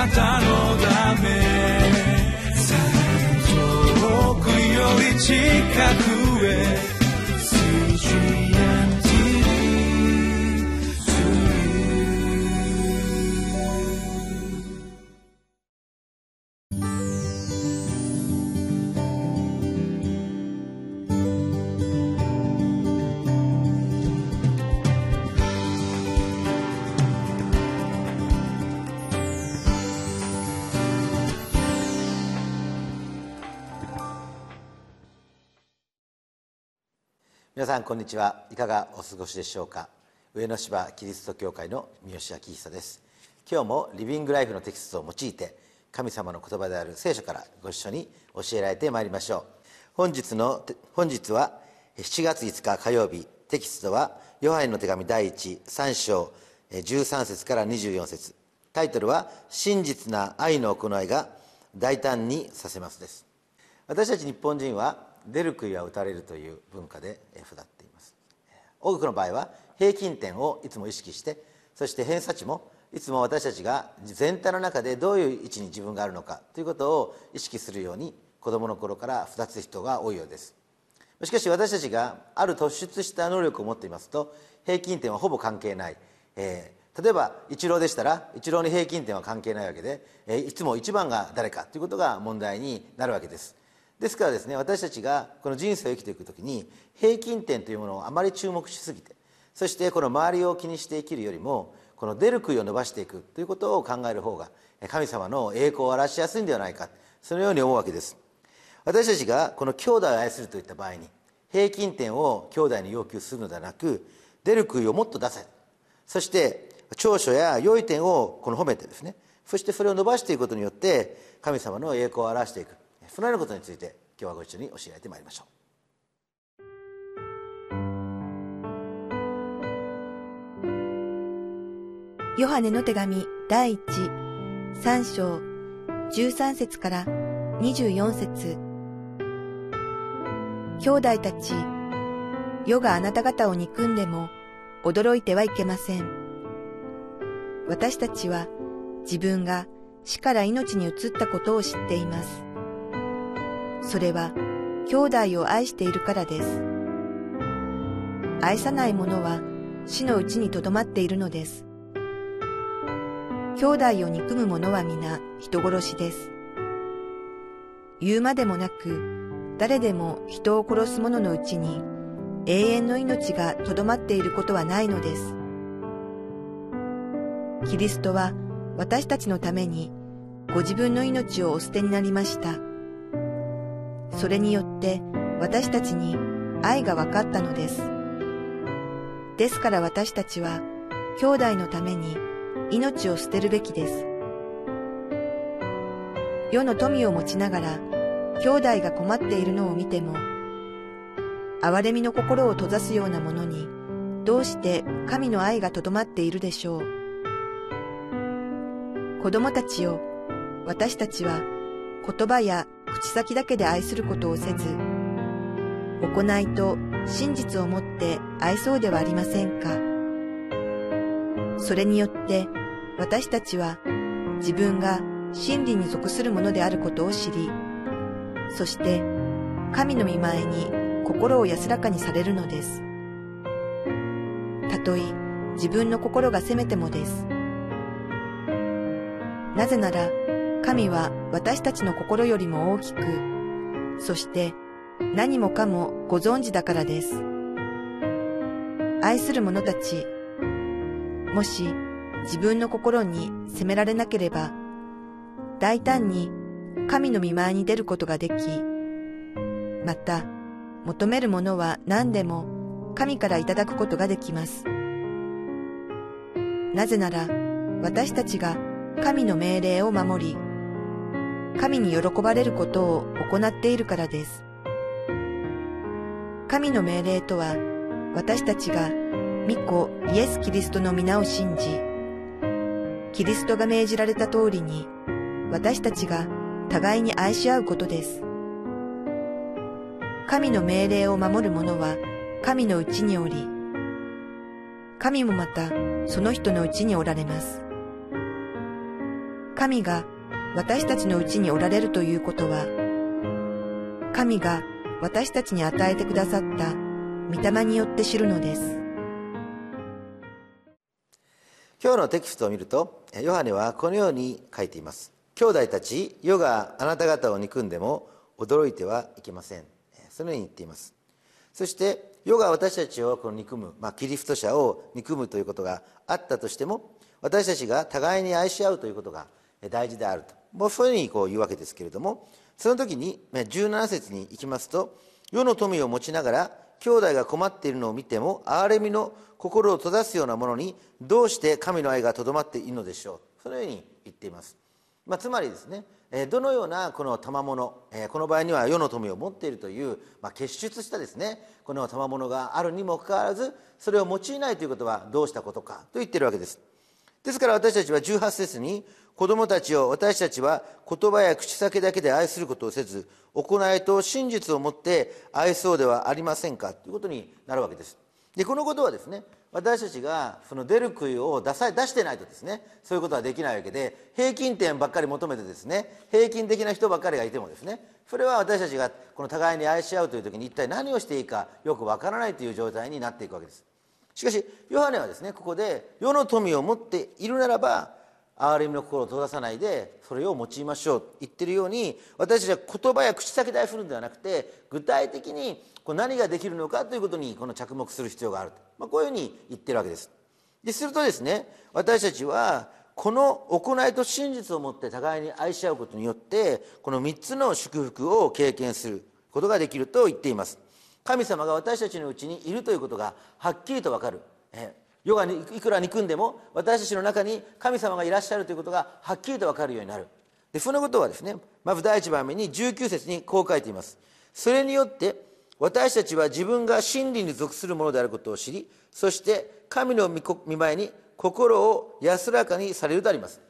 なたのため。遠くより近く。皆さんこんにちは。いかがお過ごしでしょうか？上野芝キリスト教会の三好明久です。今日もリビングライフのテキストを用いて神様の言葉である聖書からご一緒に教えられてまいりましょう。本日の本日は7月5日火曜日。テキストはヨハネの手紙第13章13節から24節。タイトルは真実な愛の行いが大胆にさせますです。私たち日本人は出る杭は打たれるという文化で育っています。多くの場合は平均点をいつも意識してそして偏差値もいつも私たちが全体の中でどういう位置に自分があるのかということを意識するように子どもの頃から2つ人が多いようです。しかし私たちがある突出した能力を持っていますと平均点はほぼ関係ない、えー、例えばイチローでしたらイチローに平均点は関係ないわけで、えー、いつも一番が誰かということが問題になるわけです。ですからですね私たちがこの人生を生きていく時に平均点というものをあまり注目しすぎてそしてこの周りを気にして生きるよりもこの出る杭を伸ばしていくということを考える方が神様の栄光を表しやすいんではないかそのように思うわけです。私たちがこの兄弟を愛するといった場合に平均点を兄弟に要求するのではなく出る杭をもっと出せそして長所や良い点をこの褒めてですねそしてそれを伸ばしていくことによって神様の栄光を表していく。そのようなことについて今日はご一緒に教えてまいりましょうヨハネの手紙第一三章十三節から二十四節兄弟たち、世があなた方を憎んでも驚いてはいけません。私たちは自分が死から命に移ったことを知っています。それは兄弟を愛しているからです。愛さない者は死のうちにとどまっているのです。兄弟を憎む者は皆人殺しです。言うまでもなく、誰でも人を殺す者のうちに永遠の命がとどまっていることはないのです。キリストは私たちのためにご自分の命をお捨てになりました。それによって私たちに愛が分かったのです。ですから私たちは兄弟のために命を捨てるべきです。世の富を持ちながら兄弟が困っているのを見ても、憐れみの心を閉ざすようなものにどうして神の愛がとどまっているでしょう。子供たちよ、私たちは言葉や口先だけで愛することをせず、行いと真実をもって愛そうではありませんか？それによって私たちは自分が真理に属するものであることを知り、そして神の御前に心を安らかにされるのです。たとえ自分の心が責めてもです。なぜなら神は私たちの心よりも大きく、そして何もかもご存知だからです。愛する者たち、もし自分の心に責められなければ、大胆に神の見前に出ることができ、また求めるものは何でも神からいただくことができます。なぜなら私たちが神の命令を守り、神に喜ばれることを行っているからです。神の命令とは、私たちが御子イエス・キリストの皆を信じ、キリストが命じられた通りに、私たちが互いに愛し合うことです。神の命令を守る者は神のうちにおり、神もまたその人のうちにおられます。神が私たちのうちにおられるということは、神が私たちに与えてくださった御霊によって知るのです。今日のテキストを見ると、ヨハネはこのように書いています。兄弟たち、世があなた方を憎んでも驚いてはいけません。そのように言っています。そして、世が私たちをこの憎む、まあ、キリスト者を憎むということがあったとしても、私たちが互いに愛し合うということが大事であると。もうそういうふうにこう言うわけですけれども、その時に17節に行きますと世の富を持ちながら兄弟が困っているのを見ても憐れみの心を閉ざすようなものにどうして神の愛がとどまっているのでしょう？そのように言っています、まあ、つまりですねどのようなこの賜物この場合には世の富を持っているという、まあ、結出したですねこの賜物があるにもかかわらずそれを用いないということはどうしたことかと言っているわけです。ですから私たちは18節に子供たちを私たちは言葉や口先だけで愛することをせず行いと真実をもって愛そうではありませんか？ということになるわけです。でこのことはですね私たちがその出る杭を出さ出してないとですねそういうことはできないわけで平均点ばっかり求めてですね平均的な人ばっかりがいてもですねそれは私たちがこの互いに愛し合うという時に一体何をしていいかよくわからないという状態になっていくわけです。しかしヨハネはですねここで世の富を持っているならば憐れみの心を閉ざさないでそれを用いましょう。と言ってるように私たちは言葉や口先で愛するんではなくて具体的にこう何ができるのかということにこの着目する必要があると、まあ、こういうふうに言ってるわけです。でするとですね私たちはこの行いと真実をもって互いに愛し合うことによってこの3つの祝福を経験することができると言っています。神様が私たちのうちにいるということがはっきりと分かる。世がいくら憎んでも私たちの中に神様がいらっしゃるということがはっきりと分かるようになる。でそのことはですねまず第一番目に19節にこう書いています。それによって私たちは自分が真理に属するものであることを知りそして神の見前に心を安らかにされるとあります。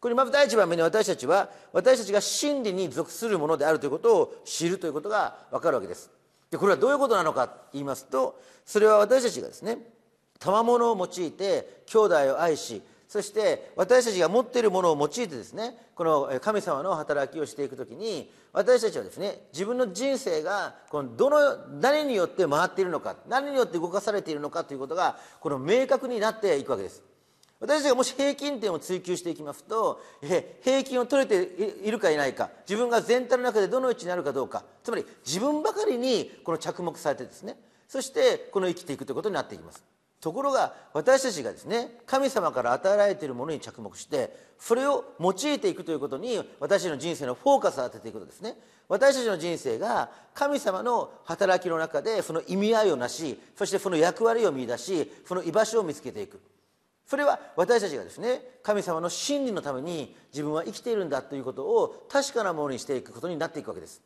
これまず第一番目に私たちは私たちが真理に属するものであるということを知るということが分かるわけです。でこれはどういうことなのかと言いますとそれは私たちがですね賜物を用いて兄弟を愛しそして私たちが持っているものを用いてですねこの神様の働きをしていく時に私たちはですね自分の人生がこのどの何によって回っているのか何によって動かされているのかということがこの明確になっていくわけです。私たちがもし平均点を追求していきますと平均を取れているかいないか自分が全体の中でどの位置にあるかどうかつまり自分ばかりにこの着目されてですねそしてこの生きていくということになっていきます。ところが私たちがですね神様から与えられているものに着目してそれを用いていくということに私たちの人生のフォーカスを当てていくとですね。私たちの人生が神様の働きの中でその意味合いをなしそしてその役割を見出しその居場所を見つけていく。それは私たちがですね神様の真理のために自分は生きているんだということを確かなものにしていくことになっていくわけです。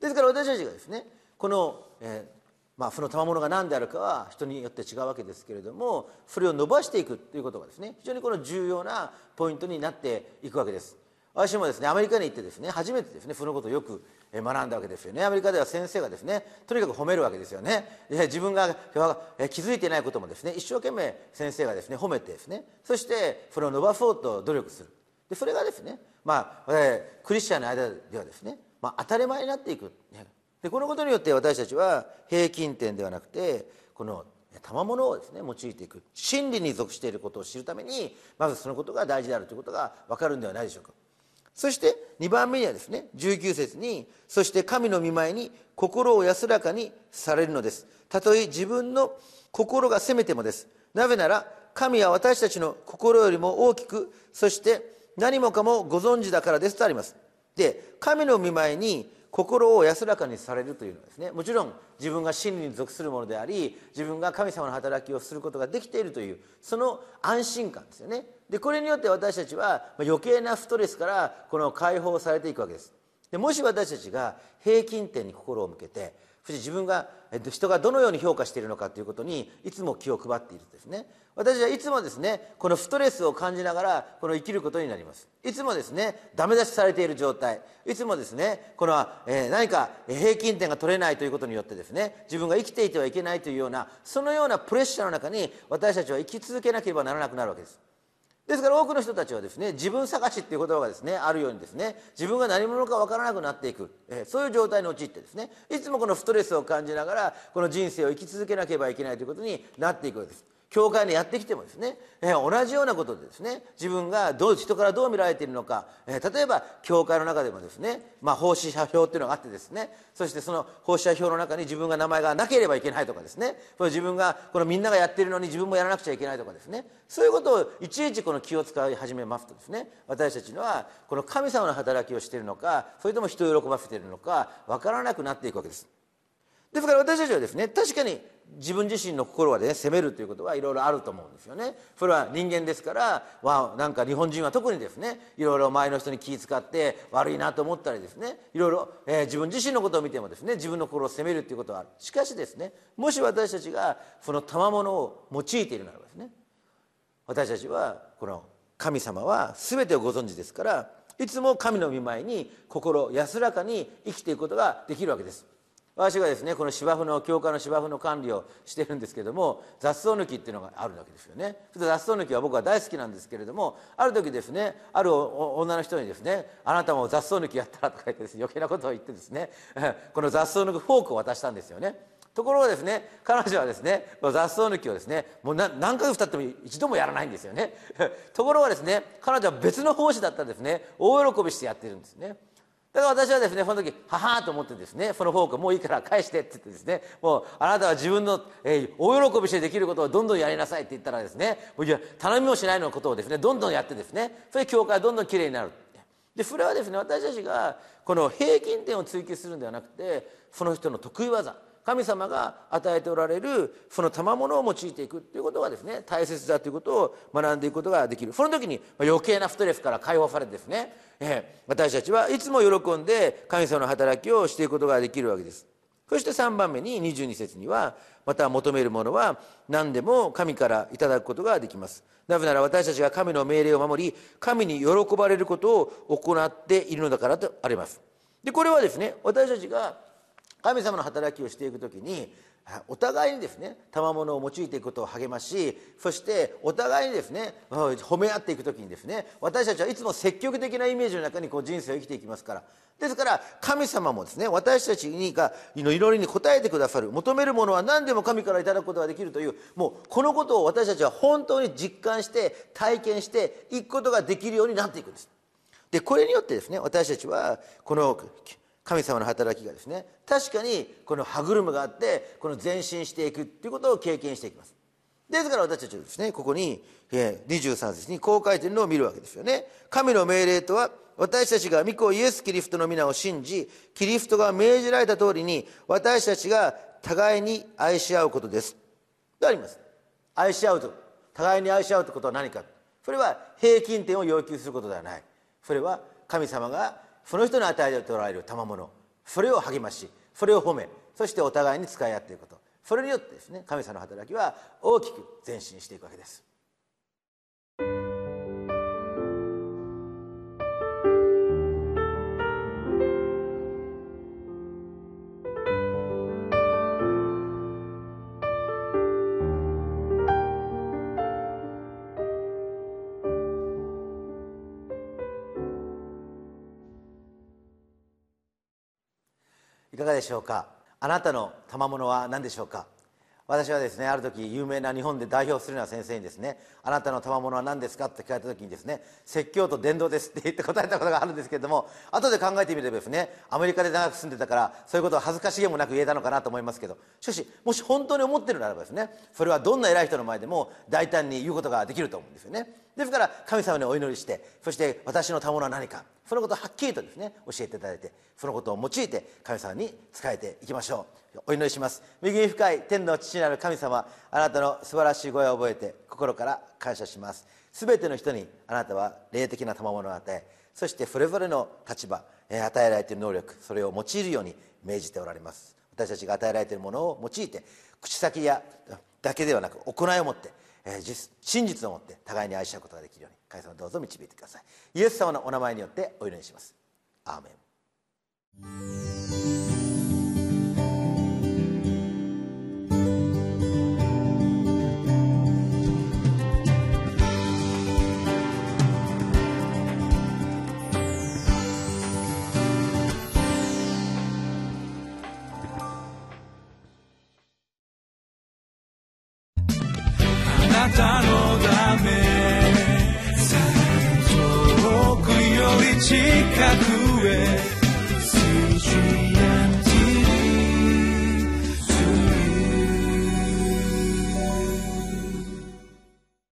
ですから私たちがですねこの、えーまあ、その賜物が何であるかは人によって違うわけですけれどもそれを伸ばしていくということがですね非常にこの重要なポイントになっていくわけです。私もですねアメリカに行ってですね初めてですねそのことをよく学んだわけですよね。アメリカでは先生がですねとにかく褒めるわけですよね。自分が気づいていないこともですね一生懸命先生がですね褒めてですねそしてそれを伸ばそうと努力する。でそれがですねまあ、えー、クリスチャンの間ではですね、まあ、当たり前になっていく、でこのことによって私たちは平均点ではなくてこの賜物をですね用いていく。真理に属していることを知るためにまずそのことが大事であるということが分かるんではないでしょうか。そして2番目にはですね19節に「そして神の御前に心を安らかにされるのです」たとえ自分の心が責めてもです。なぜなら神は私たちの心よりも大きくそして何もかもご存知だからですとあります。で神の御前に心を安らかにされるというのはですね。もちろん自分が真理に属するものであり自分が神様の働きをすることができているというその安心感ですよね。でこれによって私たちは余計なストレスからこの解放されていくわけです。でもし私たちが平均点に心を向けてそして自分が人がどのように評価しているのかということにいつも気を配っているんですね。私はいつもですねこのストレスを感じながらこの生きることになります。いつもですねダメ出しされている状態。いつもですねこの、えー、何か平均点が取れないということによってですね自分が生きていてはいけないというようなそのようなプレッシャーの中に私たちは生き続けなければならなくなるわけです。ですから多くの人たちはですね自分探しっていう言葉がですねあるようにですね自分が何者か分からなくなっていく、えー、そういう状態に陥ってですねいつもこのストレスを感じながらこの人生を生き続けなければいけないということになっていくわけです。教会にやってきてもですね、え、同じようなことでですね自分がどう人からどう見られているのか、え、例えば教会の中でもですね、まあ、奉仕者表っていうのがあってですねそしてその奉仕者表の中に自分が名前がなければいけないとかですね自分がこのみんながやってるのに自分もやらなくちゃいけないとかですねそういうことをいちいちこの気を使い始めますとですね私たちのはこの神様の働きをしているのかそれとも人を喜ばせているのか分からなくなっていくわけです。ですから私たちはですね確かに自分自身の心はね責めるということはいろいろあると思うんですよね。それは人間ですからわなんか日本人は特にですねいろいろ周りの人に気遣って悪いなと思ったりですねいろいろ、えー、自分自身のことを見てもですね自分の心を責めるということはある。しかしですねもし私たちがその賜物を用いているならばですね私たちはこの神様は全てをご存知ですからいつも神の御前に心安らかに生きていくことができるわけです。私がですねこの芝生の教会の芝生の管理をしてるんですけども雑草抜きっていうのがあるわけですよね。雑草抜きは僕は大好きなんですけれどもある時ですねある女の人にですね「あなたも雑草抜きやったら」とか言って、ね、余計なことを言ってですね この雑草抜くフォークを渡したんですよね。ところがですね彼女はですね雑草抜きをですねもう何ヶ月経っても一度もやらないんですよね。ところがですね彼女は別の奉仕だったらですね。大喜びしてやってるんですね。だから私はですね、その時、ははーと思ってですね、そのフォークもういいから返してって言ってですね、もうあなたは自分の、えー、大喜びしてできることをどんどんやりなさいって言ったらですね、もういや、頼みもしないのことをですね、どんどんやってですね、それで教会はどんどんきれいになる。で、それはですね、私たちがこの平均点を追求するんではなくて、その人の得意技、神様が与えておられるその賜物を用いていくということがですね大切だということを学んでいくことができる。その時に余計なストレスから解放されてですね、私たちはいつも喜んで神様の働きをしていくことができるわけです。そして3番目に22節にはまた求めるものは何でも神からいただくことができます。なぜなら私たちが神の命令を守り神に喜ばれることを行っているのだからとあります。でこれはですね私たちが神様の働きをしていく時にお互いにですね賜物を用いていくことを励ましそしてお互いにですね褒め合っていく時にですね私たちはいつも積極的なイメージの中にこう人生を生きていきますから。ですから神様もですね私たちにがの祈りに応えてくださる求めるものは何でも神からいただくことができるというもうこのことを私たちは本当に実感して体験していくことができるようになっていくんです。でこれによってですね私たちはこの神様の働きがですね確かにこの歯車があってこの前進していくっていうことを経験していきます。ですから私たちはですねここに23節にこう書いてるのを見るわけですよね。神の命令とは私たちが御子イエス・キリストの皆を信じキリストが命じられた通りに私たちが互いに愛し合うことです。とあります。愛し合うと互いに愛し合うということは何か。それは平均点を要求することではない。それは神様がその人に与えておられる賜物それを励ましそれを褒めそしてお互いに使い合っていくこと。それによってですね神様の働きは大きく前進していくわけです。でしょうか？あなたの賜物は何でしょうか？私はですねある時有名な日本で代表するような先生にですね「あなたの賜物は何ですか?」って聞かれた時にですね「説教と伝道です」って言って答えたことがあるんですけれども後で考えてみればですねアメリカで長く住んでたからそういうことを恥ずかしげもなく言えたのかなと思いますけどしかしもし本当に思ってるならばですねそれはどんな偉い人の前でも大胆に言うことができると思うんですよねですから神様にお祈りしてそして私の賜物は何かそのことをはっきりとですね教えていただいてそのことを用いて神様に仕えていきましょう。お祈りします。恵み深い天の父なる神様あなたの素晴らしい声を覚えて心から感謝します。全ての人にあなたは霊的な賜物を与えそしてそれぞれの立場与えられている能力それを用いるように命じておられます。私たちが与えられているものを用いて口先やだけではなく行いを持って、真実を持って互いに愛し合うことができるように。神様どうぞ導いてください。イエス様のお名前によってお祈りします。アーメン。